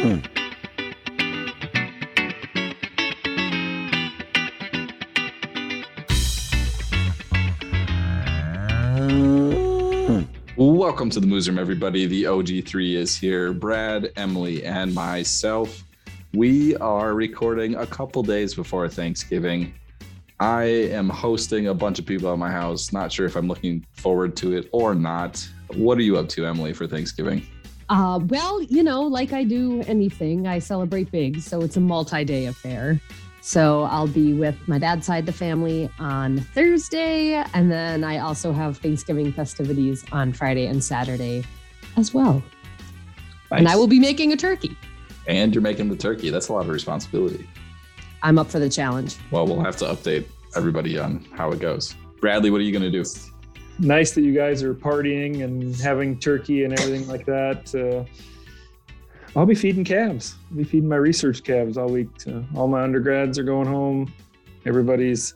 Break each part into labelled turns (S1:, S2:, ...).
S1: Hmm. Welcome to the Moos Room, everybody. The OG3 is here. Brad, Emily, and myself. We are recording a couple days before Thanksgiving. I am hosting a bunch of people at my house. Not sure if I'm looking forward to it or not. What are you up to, Emily, for Thanksgiving?
S2: Uh, well, you know, like I do anything, I celebrate big. So it's a multi day affair. So I'll be with my dad's side of the family on Thursday. And then I also have Thanksgiving festivities on Friday and Saturday as well.
S1: Nice.
S2: And I will be making a turkey.
S1: And you're making the turkey. That's a lot of responsibility.
S2: I'm up for the challenge.
S1: Well, we'll have to update everybody on how it goes. Bradley, what are you going to do?
S3: Nice that you guys are partying and having turkey and everything like that. Uh, I'll be feeding calves. I'll be feeding my research calves all week. All my undergrads are going home. Everybody's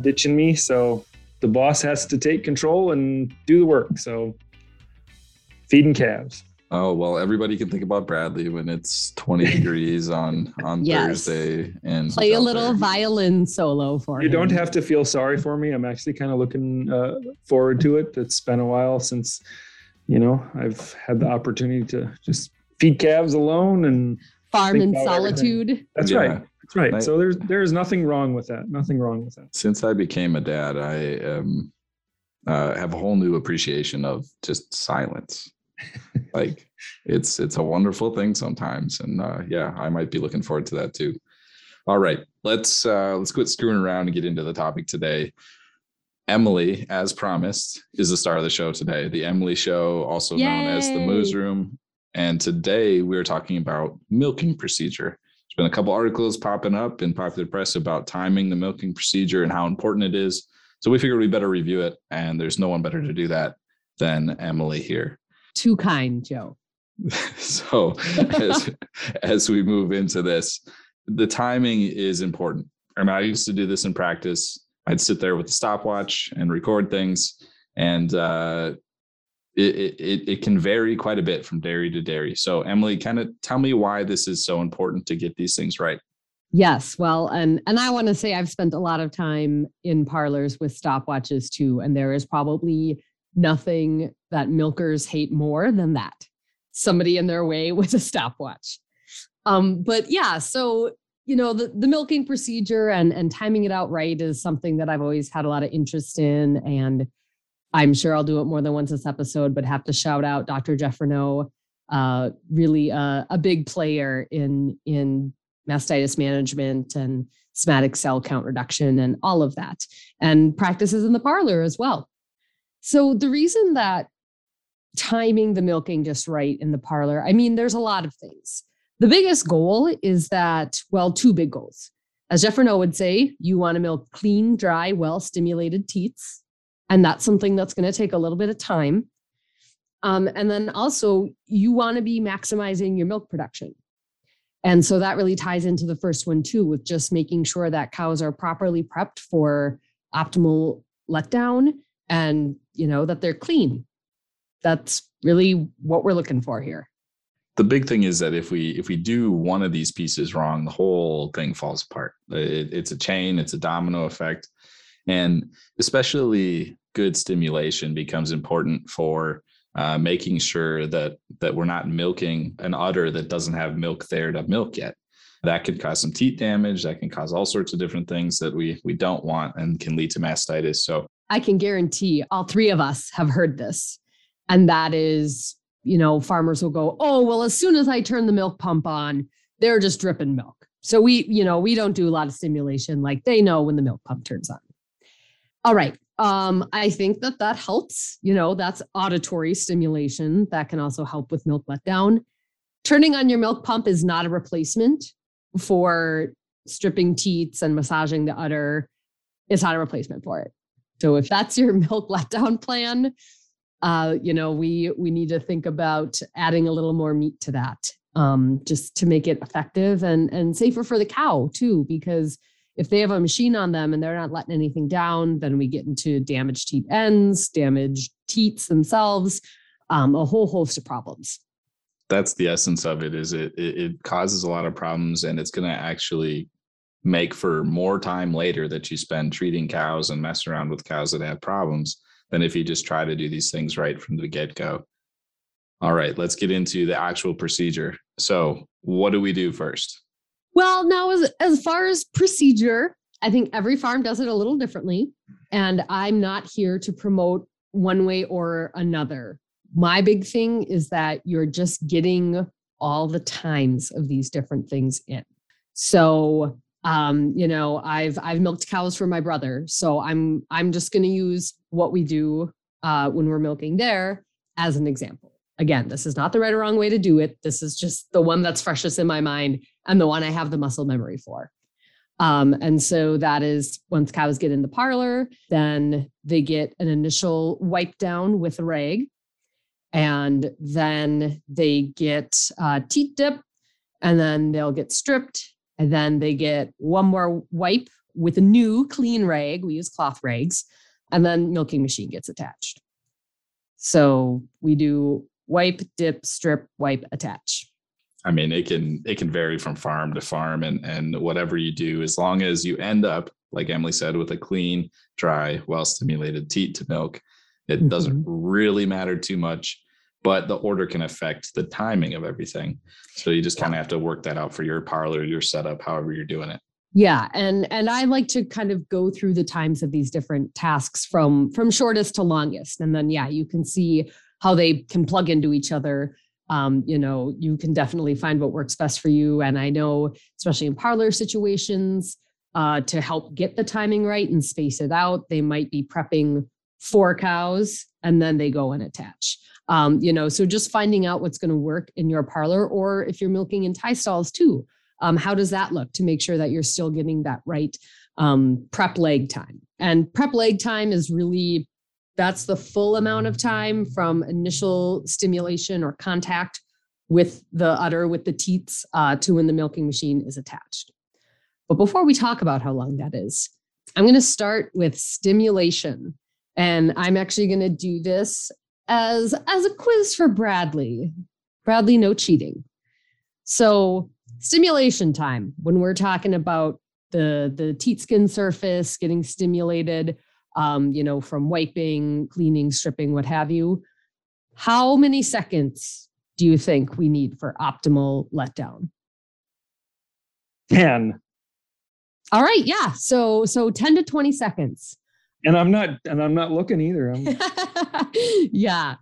S3: ditching me. So the boss has to take control and do the work. So feeding calves.
S1: Oh well, everybody can think about Bradley when it's 20 degrees on on
S2: Yes.
S1: Thursday and
S2: Play a little
S1: there.
S2: violin solo for
S3: You
S2: him.
S3: don't have to feel sorry for me. I'm actually kind of looking uh, forward to it. It's been a while since, you know, I've had the opportunity to just feed calves alone and
S2: farm in
S3: about everything.
S2: solitude.
S3: That's
S1: Yeah.
S3: right. That's right.
S1: Nice.
S3: So there's there's nothing wrong with that. Nothing wrong with that.
S1: Since I became a dad, I um, uh, have a whole new appreciation of just silence. like it's it's a wonderful thing sometimes, and uh, yeah, I might be looking forward to that too. All right, let's uh, let's quit screwing around and get into the topic today. Emily, as promised, is the star of the show today. The Emily Show, also known as the
S2: Yay.
S1: Moos Room, and today we're talking about milking procedure. There's been a couple articles popping up in popular press about timing the milking procedure and how important it is. So we figured we better review it, and there's no one better to do that than Emily here.
S2: Too kind, Joe.
S1: so as, as we move into this, the timing is important. I mean, I used to do this in practice. I'd sit there with the stopwatch and record things, and uh, it, it it it can vary quite a bit from dairy to dairy. So, Emily, kind of tell me why this is so important to get these things right.
S2: Yes, well, and and I want to say I've spent a lot of time in parlors with stopwatches too, and there is probably nothing that milkers hate more than that. Somebody in their way with a stopwatch. Um, but yeah, so you know the the milking procedure and and timing it out right is something that I've always had a lot of interest in, and I'm sure I'll do it more than once this episode. But have to shout out Dr. Jeff Reneau, uh, really a, a big player in in mastitis management and somatic cell count reduction and all of that, and practices in the parlor as well. So the reason that timing the milking just right in the parlor, I mean, there's a lot of things. The biggest goal is that, well, two big goals. As Jeff Reneau would say, you want to milk clean, dry, well stimulated teats. And that's something that's going to take a little bit of time. Um, and then also, you want to be maximizing your milk production. And so that really ties into the first one too, with just making sure that cows are properly prepped for optimal letdown and you know that they're clean. That's really what we're looking for here.
S1: the big thing is that if we if we do one of these pieces wrong the whole thing falls apart It- it's a chain it's a domino effect and especially good stimulation becomes important for uh, making sure that that we're not milking an udder that doesn't have milk there to milk yet that could cause some teat damage that can cause all sorts of different things that we we don't want and can lead to mastitis so
S2: I can guarantee all three of us have heard this. And that is, you know, farmers will go, oh, well, as soon as I turn the milk pump on, they're just dripping milk. So we, you know, we don't do a lot of stimulation like they know when the milk pump turns on. All right. Um, I think that that helps. You know, that's auditory stimulation that can also help with milk letdown. Turning on your milk pump is not a replacement for stripping teats and massaging the udder. It's not a replacement for it. So if that's your milk letdown plan, uh, you know, we we need to think about adding a little more meat to that, um, just to make it effective and and safer for the cow too. Because if they have a machine on them and they're not letting anything down, then we get into damaged teat ends, damaged teats themselves, um, a whole host of problems.
S1: that's the essence of it is it, it it causes a lot of problems and it's going to actually make for more time later that you spend treating cows and mess around with cows that have problems than if you just try to do these things right from the get-go. All right let's get into the actual procedure. So what do we do first?
S2: Well now as as far as procedure i think every farm does it a little differently and i'm not here to promote one way or another. My big thing is that you're just getting all the times of these different things in. So, um, you know, I've I've milked cows for my brother, so I'm I'm just going to use what we do uh, when we're milking there as an example. Again, this is not the right or wrong way to do it. This is just the one that's freshest in my mind and the one I have the muscle memory for. Um, and so that is once cows get in the parlor, then they get an initial wipe down with a rag and then they get uh, teat dip, and then they'll get stripped, and then they get one more wipe with a new clean rag. We use cloth rags, and then milking machine gets attached. So we do wipe, dip, strip, wipe, attach.
S1: I mean, it can it can vary from farm to farm, and and whatever you do, as long as you end up, like Emily said, with a clean, dry, well stimulated teat to milk, it mm-hmm. doesn't really matter too much, but the order can affect the timing of everything. So you just kind of have to work that out for your parlor, your setup, however you're doing it.
S2: Yeah, and and I like to kind of go through the times of these different tasks from from shortest to longest, and then yeah, you can see how they can plug into each other. Um, you know, you can definitely find what works best for you. And I know, especially in parlor situations, uh, to help get the timing right and space it out, they might be prepping four cows and then they go and attach. Um, you know, so just finding out what's going to work in your parlor, or if you're milking in tie stalls too, um, how does that look to make sure that you're still getting that right um, prep lag time? And prep lag time is really that's the full amount of time from initial stimulation or contact with the udder with the teats uh, to when the milking machine is attached. But before we talk about how long that is, I'm going to start with stimulation. And I'm actually going to do this as as a quiz for Bradley. Bradley, no cheating. So stimulation time when we're talking about the the teat skin surface getting stimulated, um, you know, from wiping, cleaning, stripping, what have you. How many seconds do you think we need for optimal letdown?
S3: 10.
S2: All right, yeah. So so 10 to 20 seconds
S3: and I'm not and I'm not looking either.
S2: yeah.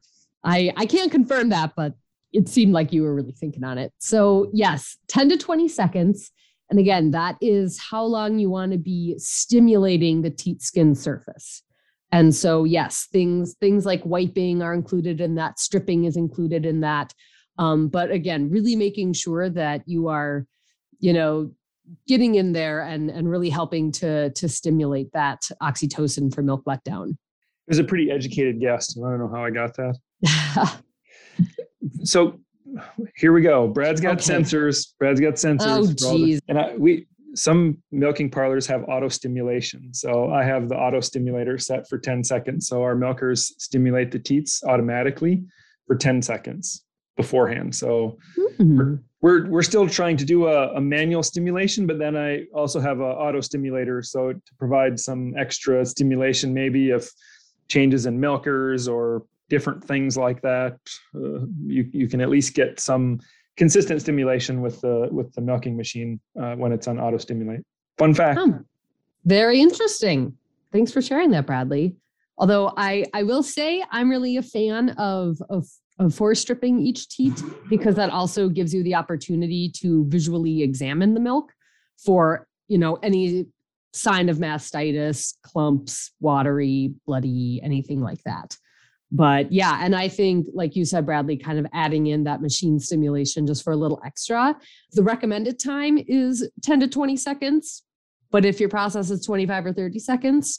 S2: I I can't confirm that, but it seemed like you were really thinking on it. So, yes, 10 to 20 seconds. And again, that is how long you want to be stimulating the teat skin surface. And so, yes, things things like wiping are included in that, stripping is included in that. Um, but again, really making sure that you are, you know, getting in there and and really helping to to stimulate that oxytocin for milk letdown.
S3: It was a pretty educated guest. I don't know how I got that. so here we go. Brad's got okay. sensors. Brad's got sensors.
S2: Oh, geez.
S3: And I, we some milking parlors have auto stimulation. So I have the auto stimulator set for 10 seconds. So our milkers stimulate the teats automatically for 10 seconds beforehand. So mm-hmm we're we're still trying to do a, a, manual stimulation, but then I also have an auto stimulator, so to provide some extra stimulation, maybe if changes in milkers or different things like that, uh, you you can at least get some consistent stimulation with the with the milking machine uh, when it's on auto stimulate. Fun fact. Oh,
S2: very interesting. Thanks for sharing that, Bradley. Although I I will say I'm really a fan of of of force stripping each teat because that also gives you the opportunity to visually examine the milk for you know any sign of mastitis clumps watery bloody anything like that. But yeah and i think like you said bradley kind of adding in that machine stimulation just for a little extra the recommended time is 10 to 20 seconds. But if your process is 25 or 30 seconds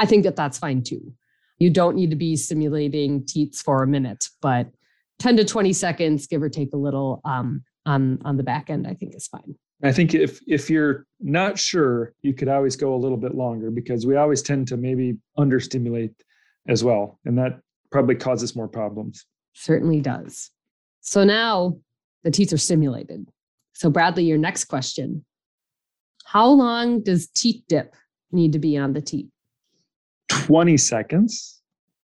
S2: i think that that's fine too. You don't need to be simulating teats for a minute but 10 to 20 seconds, give or take a little um, on on the back end, I think is fine.
S3: I think if if you're not sure, you could always go a little bit longer because we always tend to maybe understimulate as well, and that probably causes more problems.
S2: Certainly does. So now the teeth are stimulated. So, Bradley, your next question How long does teat dip need to be on the teeth?
S3: 20 seconds.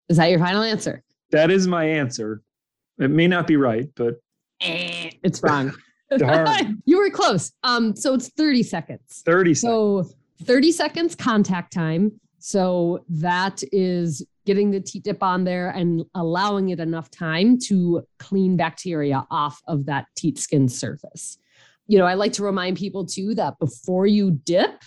S2: Is that your final answer?
S3: That is my answer. It may not be right, but
S2: Eh, it's wrong.
S3: darn.
S2: you were close. Um, so it's 30 seconds.
S3: 30 seconds.
S2: So 30 seconds contact time. So that is getting the teat dip on there and allowing it enough time to clean bacteria off of that teat skin surface. You know, I like to remind people too that before you dip,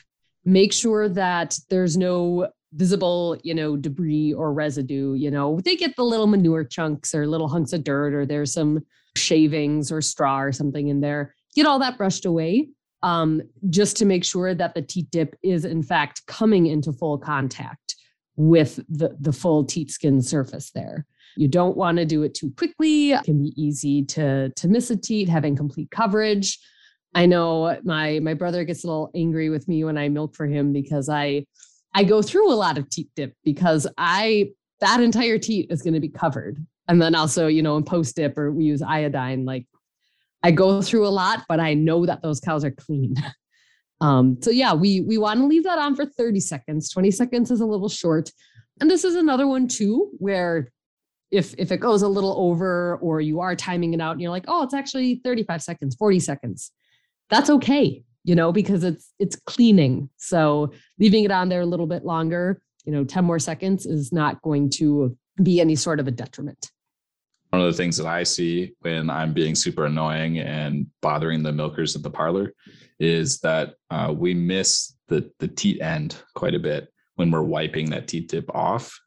S2: make sure that there's no visible, you know, debris or residue. You know, they get the little manure chunks or little hunks of dirt, or there's some shavings or straw or something in there. Get all that brushed away um, just to make sure that the teat dip is in fact coming into full contact with the, the full teat skin surface there. You don't want to do it too quickly. It can be easy to, to miss a teat, having complete coverage. I know my my brother gets a little angry with me when I milk for him because I I go through a lot of teat dip because I that entire teat is going to be covered. And then also, you know, in post dip or we use iodine, like I go through a lot, but I know that those cows are clean. Um, so yeah, we we want to leave that on for 30 seconds. 20 seconds is a little short. And this is another one too, where if if it goes a little over or you are timing it out and you're like, oh, it's actually 35 seconds, 40 seconds, that's okay, you know, because it's it's cleaning. So leaving it on there a little bit longer, you know, 10 more seconds is not going to be any sort of a detriment
S1: one of the things that I see when I'm being super annoying and bothering the milkers at the parlor is that uh, we miss the the teat end quite a bit when we're wiping that teat tip off.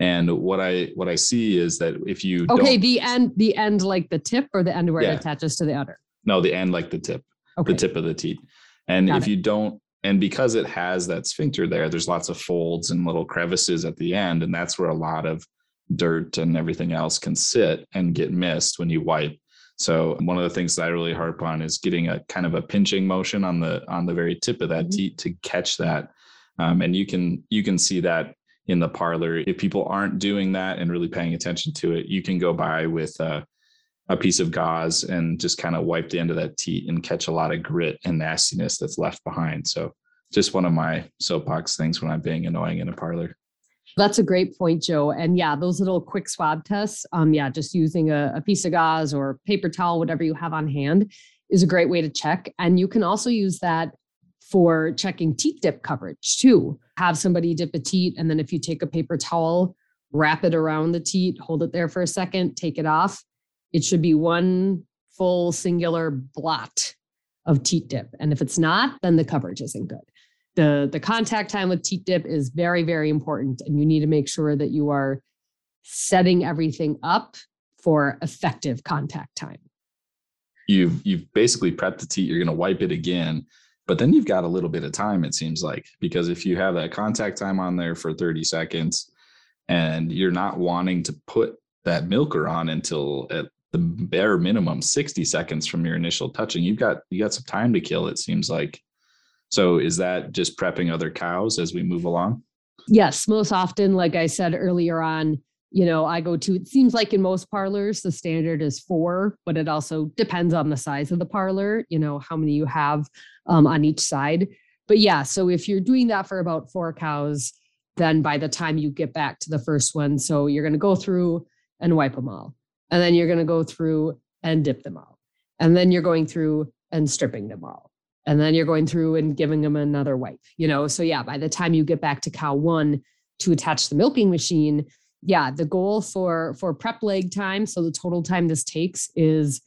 S1: And what I what I see is that if you
S2: okay, the end the end like the tip or the end where yeah. it attaches to the udder.
S1: No, the end like the tip, okay. the tip of the teat. And Got if it. you don't, and because it has that sphincter there, there's lots of folds and little crevices at the end, and that's where a lot of dirt and everything else can sit and get missed when you wipe. So one of the things that I really harp on is getting a kind of a pinching motion on the on the very tip of that mm-hmm. teat to catch that. Um, and you can you can see that in the parlor. If people aren't doing that and really paying attention to it, you can go by with a, a piece of gauze and just kind of wipe the end of that teat and catch a lot of grit and nastiness that's left behind. So just one of my soapbox things when I'm being annoying in a parlor.
S2: That's a great point, Joe. And yeah, those little quick swab tests, um, yeah, just using a, a piece of gauze or paper towel, whatever you have on hand, is a great way to check. And you can also use that for checking teat dip coverage too. Have somebody dip a teat, and then if you take a paper towel, wrap it around the teat, hold it there for a second, take it off. It should be one full singular blot of teat dip. And if it's not, then the coverage isn't good the the contact time with teat dip is very very important and you need to make sure that you are setting everything up for effective contact time
S1: you've you've basically prepped the teat you're going to wipe it again but then you've got a little bit of time it seems like because if you have that contact time on there for 30 seconds and you're not wanting to put that milker on until at the bare minimum 60 seconds from your initial touching you've got you got some time to kill it seems like so is that just prepping other cows as we move along?
S2: Yes, most often, like I said earlier on, you know, I go to, it seems like in most parlors, the standard is four, but it also depends on the size of the parlor, you know, how many you have um, on each side. But yeah, so if you're doing that for about four cows, then by the time you get back to the first one, so you're going to go through and wipe them all. And then you're going to go through and dip them all. And then you're going through and stripping them all and then you're going through and giving them another wipe you know? So yeah by the time you get back to cow one to attach the milking machine yeah the goal for for prep lag time so the total time this takes is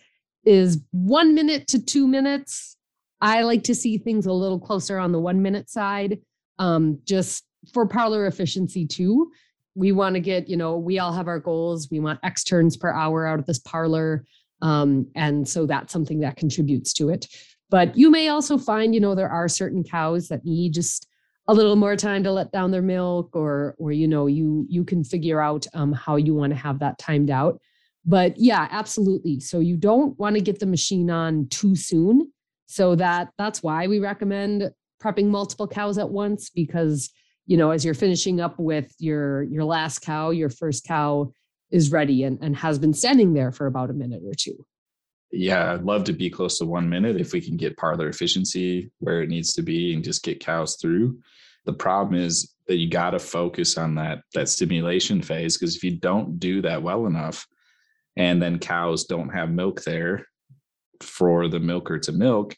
S2: is one minute to two minutes. I like to see things a little closer on the one minute side um just for parlor efficiency too we want to get you know we all have our goals we want x turns per hour out of this parlor um, and so that's something that contributes to it but you may also find, you know, there are certain cows that need just a little more time to let down their milk, or or you know, you you can figure out um, how you want to have that timed out. But yeah, absolutely. So you don't want to get the machine on too soon. So that that's why we recommend prepping multiple cows at once because you know as you're finishing up with your your last cow your first cow is ready and, and has been standing there for about a minute or two
S1: yeah, I'd love to be close to one minute if we can get parlor efficiency where it needs to be and just get cows through. The problem is that you got to focus on that that stimulation phase because if you don't do that well enough, and then cows don't have milk there for the milker to milk,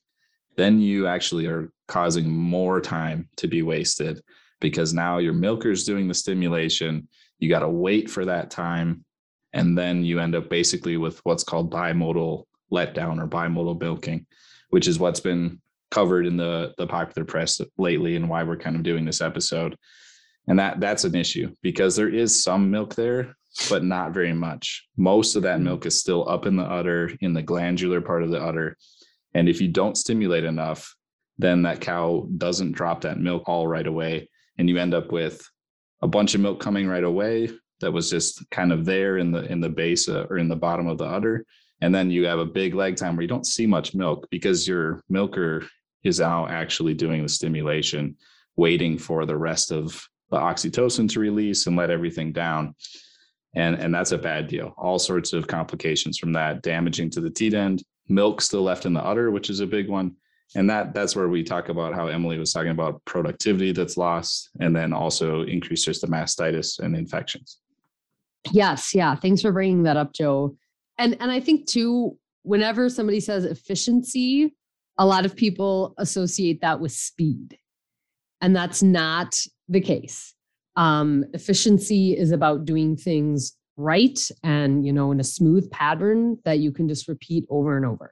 S1: then you actually are causing more time to be wasted because now your milker's doing the stimulation. You got to wait for that time. And then you end up basically with what's called bimodal letdown or bimodal milking, which is what's been covered in the, the popular press lately and why we're kind of doing this episode. And that that's an issue because there is some milk there, but not very much. Most of that milk is still up in the udder, in the glandular part of the udder. And if you don't stimulate enough, then that cow doesn't drop that milk all right away. And you end up with a bunch of milk coming right away that was just kind of there in the in the base uh, or in the bottom of the udder. And then you have a big lag time where you don't see much milk because your milker is out actually doing the stimulation, waiting for the rest of the oxytocin to release and let everything down. And, and that's a bad deal. All sorts of complications from that, damaging to the teat end, milk still left in the udder, which is a big one. And that that's where we talk about how Emily was talking about productivity that's lost, and then also increased of mastitis and infections.
S2: Yes, yeah. Thanks for bringing that up, Joe. And and I think too, whenever somebody says efficiency, a lot of people associate that with speed, and that's not the case. Um, efficiency is about doing things right and you know in a smooth pattern that you can just repeat over and over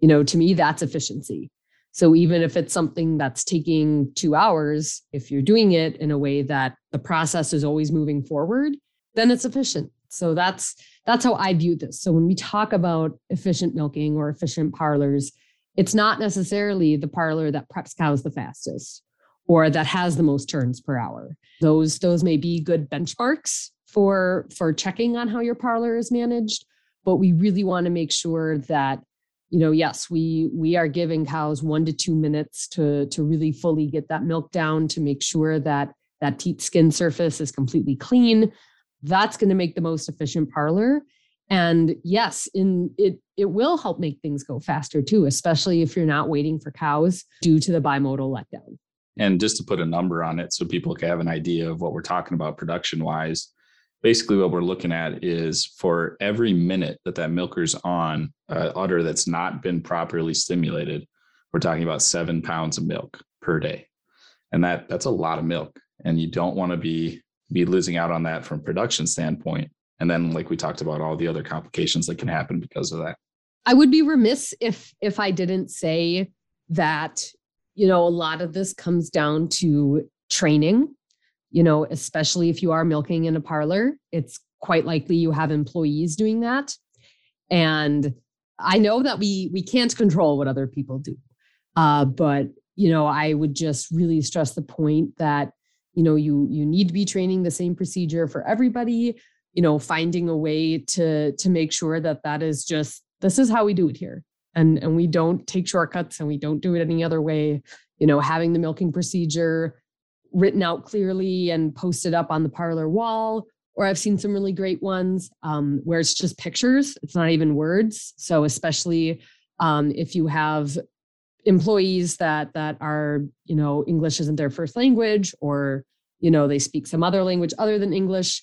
S2: you know to me that's efficiency so even if it's something that's taking 2 hours if you're doing it in a way that the process is always moving forward then it's efficient. So that's that's how i view this. So when we talk about efficient milking or efficient parlors it's not necessarily the parlor that preps cows the fastest or that has the most turns per hour. Those those may be good benchmarks for for checking on how your parlor is managed but we really want to make sure that you know yes we we are giving cows 1 to 2 minutes to to really fully get that milk down to make sure that that teat skin surface is completely clean. That's going to make the most efficient parlor. And yes in it it will help make things go faster too especially if you're not waiting for cows due to the bimodal letdown.
S1: And just to put a number on it so people can have an idea of what we're talking about production wise basically what we're looking at is for every minute that that milker's on uh, udder that's not been properly stimulated we're talking about seven pounds of milk per day. And that that's a lot of milk. And you don't want to be be losing out on that from production standpoint. And then like we talked about all the other complications that can happen because of that.
S2: I would be remiss if if i didn't say that you know a lot of this comes down to training you know, especially if you are milking in a parlor, it's quite likely you have employees doing that. And I know that we we can't control what other people do. Uh, but you know, I would just really stress the point that you know you you need to be training the same procedure for everybody. You know, finding a way to to make sure that that is just this is how we do it here, and and we don't take shortcuts and we don't do it any other way. You know, having the milking procedure written out clearly and posted up on the parlor wall or I've seen some really great ones um, where it's just pictures. It's not even words. So especially um, if you have employees that that are you know English isn't their first language or you know they speak some other language other than English,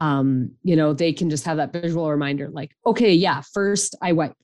S2: um, you know they can just have that visual reminder like okay yeah first I wipe,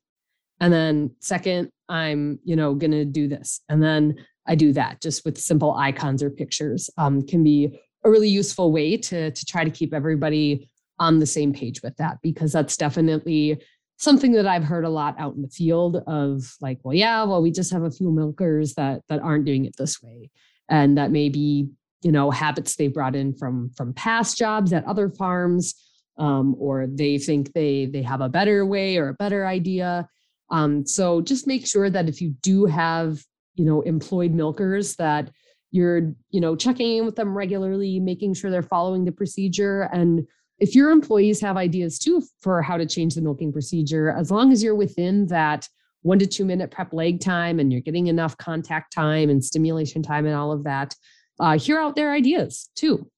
S2: and then second I'm you know gonna do this, and then I do that just with simple icons or pictures um, can be a really useful way to, to try to keep everybody on the same page with that because that's definitely something that I've heard a lot out in the field of like, well, yeah, well, we just have a few milkers that that aren't doing it this way. And that may be, you know, habits they brought in from from past jobs at other farms, um, or they think they they have a better way or a better idea. Um, so just make sure that if you do have you know employed milkers that you're you know checking in with them regularly making sure they're following the procedure. And if your employees have ideas too for how to change the milking procedure as long as you're within that one to two minute prep lag time and you're getting enough contact time and stimulation time and all of that uh, hear out their ideas too.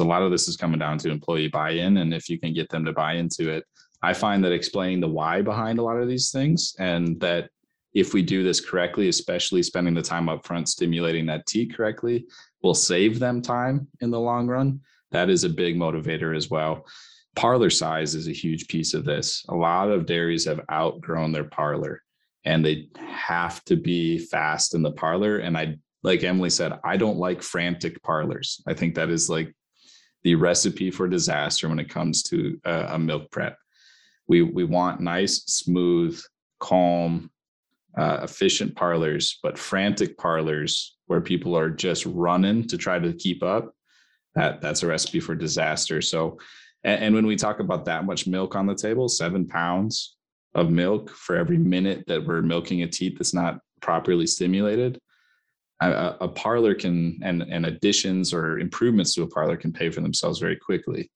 S1: A lot of this is coming down to employee buy-in and if you can get them to buy into it I find that explaining the why behind a lot of these things and that if we do this correctly, especially spending the time up front stimulating that T correctly, will save them time in the long run. That is a big motivator as well. Parlor size is a huge piece of this. A lot of dairies have outgrown their parlor and they have to be fast in the parlor. And I, like Emily said, I don't like frantic parlors. I think that is like the recipe for disaster when it comes to a, a milk prep. We, we want nice, smooth, calm, uh, efficient parlors, but frantic parlors where people are just running to try to keep up. That that's a recipe for disaster. So, and, and when we talk about that much milk on the table, seven pounds of milk for every minute that we're milking a teat that's not properly stimulated, a, a parlor can and and additions or improvements to a parlor can pay for themselves very quickly.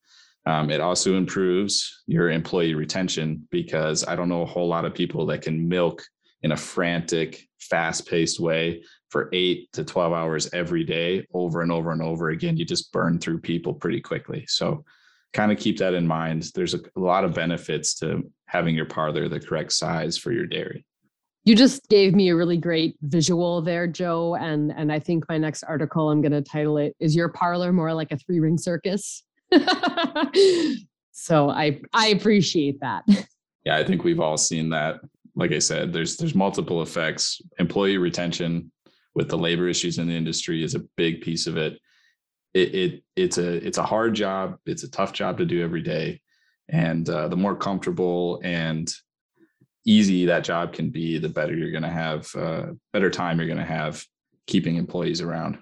S1: Um, it also improves your employee retention because I don't know a whole lot of people that can milk in a frantic, fast paced way for eight to 12 hours every day over and over and over again. You just burn through people pretty quickly. So, kind of keep that in mind. There's a, a lot of benefits to having your parlor the correct size for your dairy.
S2: You just gave me a really great visual there, Joe. And and I think my next article I'm gonna title it Is Your Parlor More Like a Three Ring Circus? so I I appreciate that.
S1: Yeah, I think we've all seen that like I said, there's there's multiple effects. Employee retention with the labor issues in the industry is a big piece of it. It, it it's a it's a hard job. It's a tough job to do every day, and uh, the more comfortable and easy that job can be, the better you're going to have, uh, better time you're going to have keeping employees around.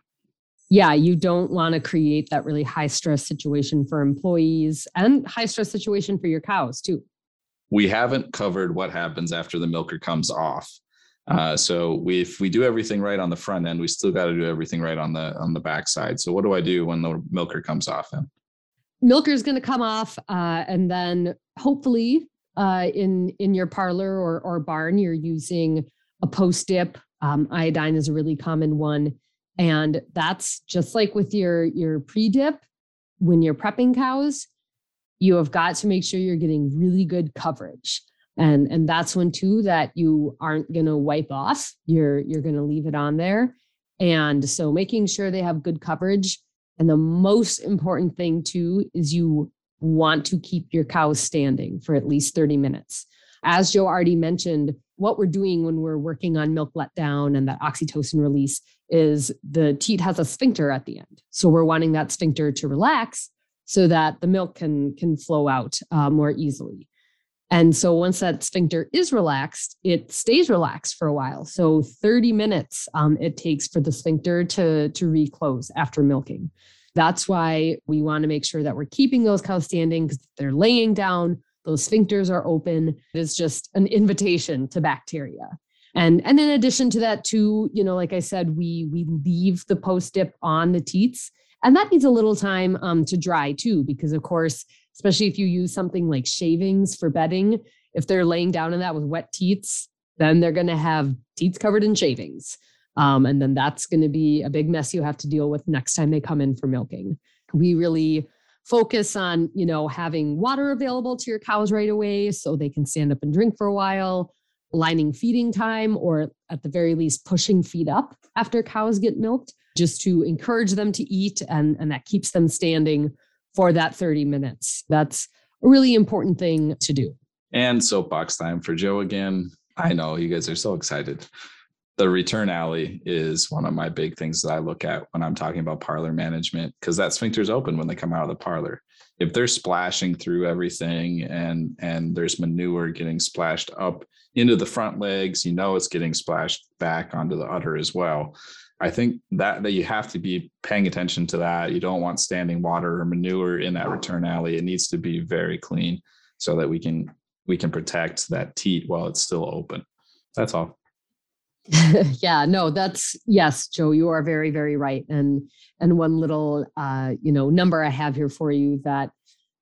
S2: Yeah, you don't want to create that really high stress situation for employees and high stress situation for your cows too
S1: we haven't covered what happens after the milker comes off. Uh, so we, if we do everything right on the front end, we still got to do everything right on the on the back side. So what do I do when the milker comes off? Then
S2: milker is going to come off, uh, and then hopefully uh, in in your parlor or or barn, you're using a post dip. Um, iodine is a really common one, and that's just like with your your pre dip when you're prepping cows you have got to make sure you're getting really good coverage. And and that's one too that you aren't going to wipe off. You're you're going to leave it on there. And so making sure they have good coverage. And the most important thing too is you want to keep your cows standing for at least 30 minutes. As joe already mentioned what we're doing when we're working on milk letdown and that oxytocin release is the teat has a sphincter at the end. So we're wanting that sphincter to relax so that the milk can can flow out uh, more easily. And so once that sphincter is relaxed, it stays relaxed for a while. So 30 minutes um, it takes for the sphincter to, to reclose after milking. That's why we want to make sure that we're keeping those cows standing because they're laying down, those sphincters are open. It is just an invitation to bacteria. And, and in addition to that, too, you know, like I said, we we leave the post dip on the teats and that needs a little time um, to dry too, because of course, especially if you use something like shavings for bedding, if they're laying down in that with wet teats, then they're going to have teats covered in shavings. Um, and then that's going to be a big mess you have to deal with next time they come in for milking. We really focus on, you know, having water available to your cows right away so they can stand up and drink for a while, lining feeding time, or at the very least, pushing feed up after cows get milked just to encourage them to eat and, and that keeps them standing for that 30 minutes. That's a really important thing to do.
S1: And soapbox time for Joe again. I know you guys are so excited. The return alley is one of my big things that I look at when I'm talking about parlor management because that sphincter is open when they come out of the parlor. If they're splashing through everything and and there's manure getting splashed up into the front legs, you know it's getting splashed back onto the udder as well. I think that that you have to be paying attention to that. You don't want standing water or manure in that return alley. It needs to be very clean so that we can we can protect that teat while it's still open. That's all.
S2: yeah, no, that's yes, Joe, you are very very right. And and one little uh, you know, number I have here for you that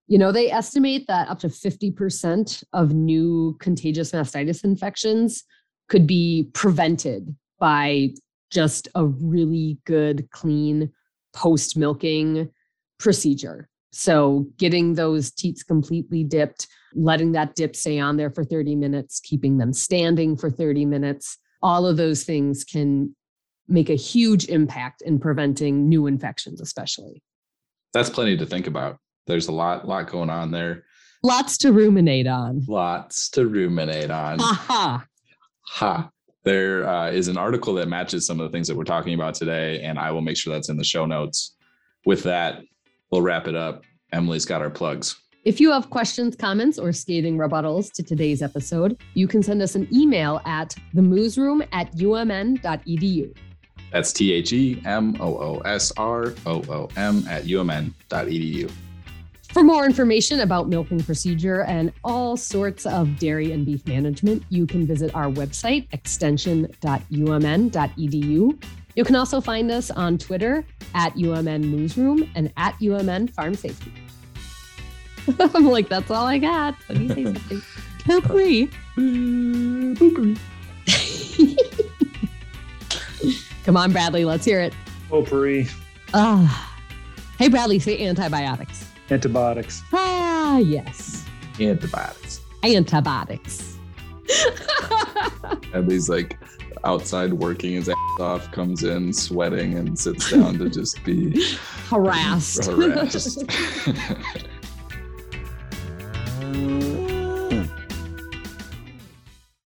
S2: you know, they estimate that up to 50% of new contagious mastitis infections could be prevented by just a really good, clean post milking procedure. So getting those teats completely dipped, letting that dip stay on there for 30 minutes, keeping them standing for 30 minutes, all of those things can make a huge impact in preventing new infections, especially.
S1: That's plenty to think about. There's a lot, lot going on there.
S2: Lots to ruminate on.
S1: Lots to ruminate on.
S2: ha
S1: Ha. There uh, is an article that matches some of the things that we're talking about today, and I will make sure that's in the show notes. With that, we'll wrap it up. Emily's got our plugs.
S2: If you have questions, comments, or scathing rebuttals to today's episode, you can send us an email at themoosroom at umn.edu.
S1: That's T H E M O O S R O O M at umn.edu.
S2: For more information about milking procedure and all sorts of dairy and beef management, you can visit our website, extension.umn.edu. You can also find us on Twitter at UMN Moos Room and at UMN Farm Safety. I'm like, that's all I got. Let me say something. Potpourri. Come on, Bradley, let's hear it.
S3: Potpourri,
S2: Ah. Hey, Bradley, say antibiotics.
S3: Antibiotics.
S2: Ah, yes.
S1: Antibiotics.
S2: Antibiotics.
S1: And he's like outside working his ass off, comes in sweating and sits down to just be
S2: Harassed.
S1: harassed.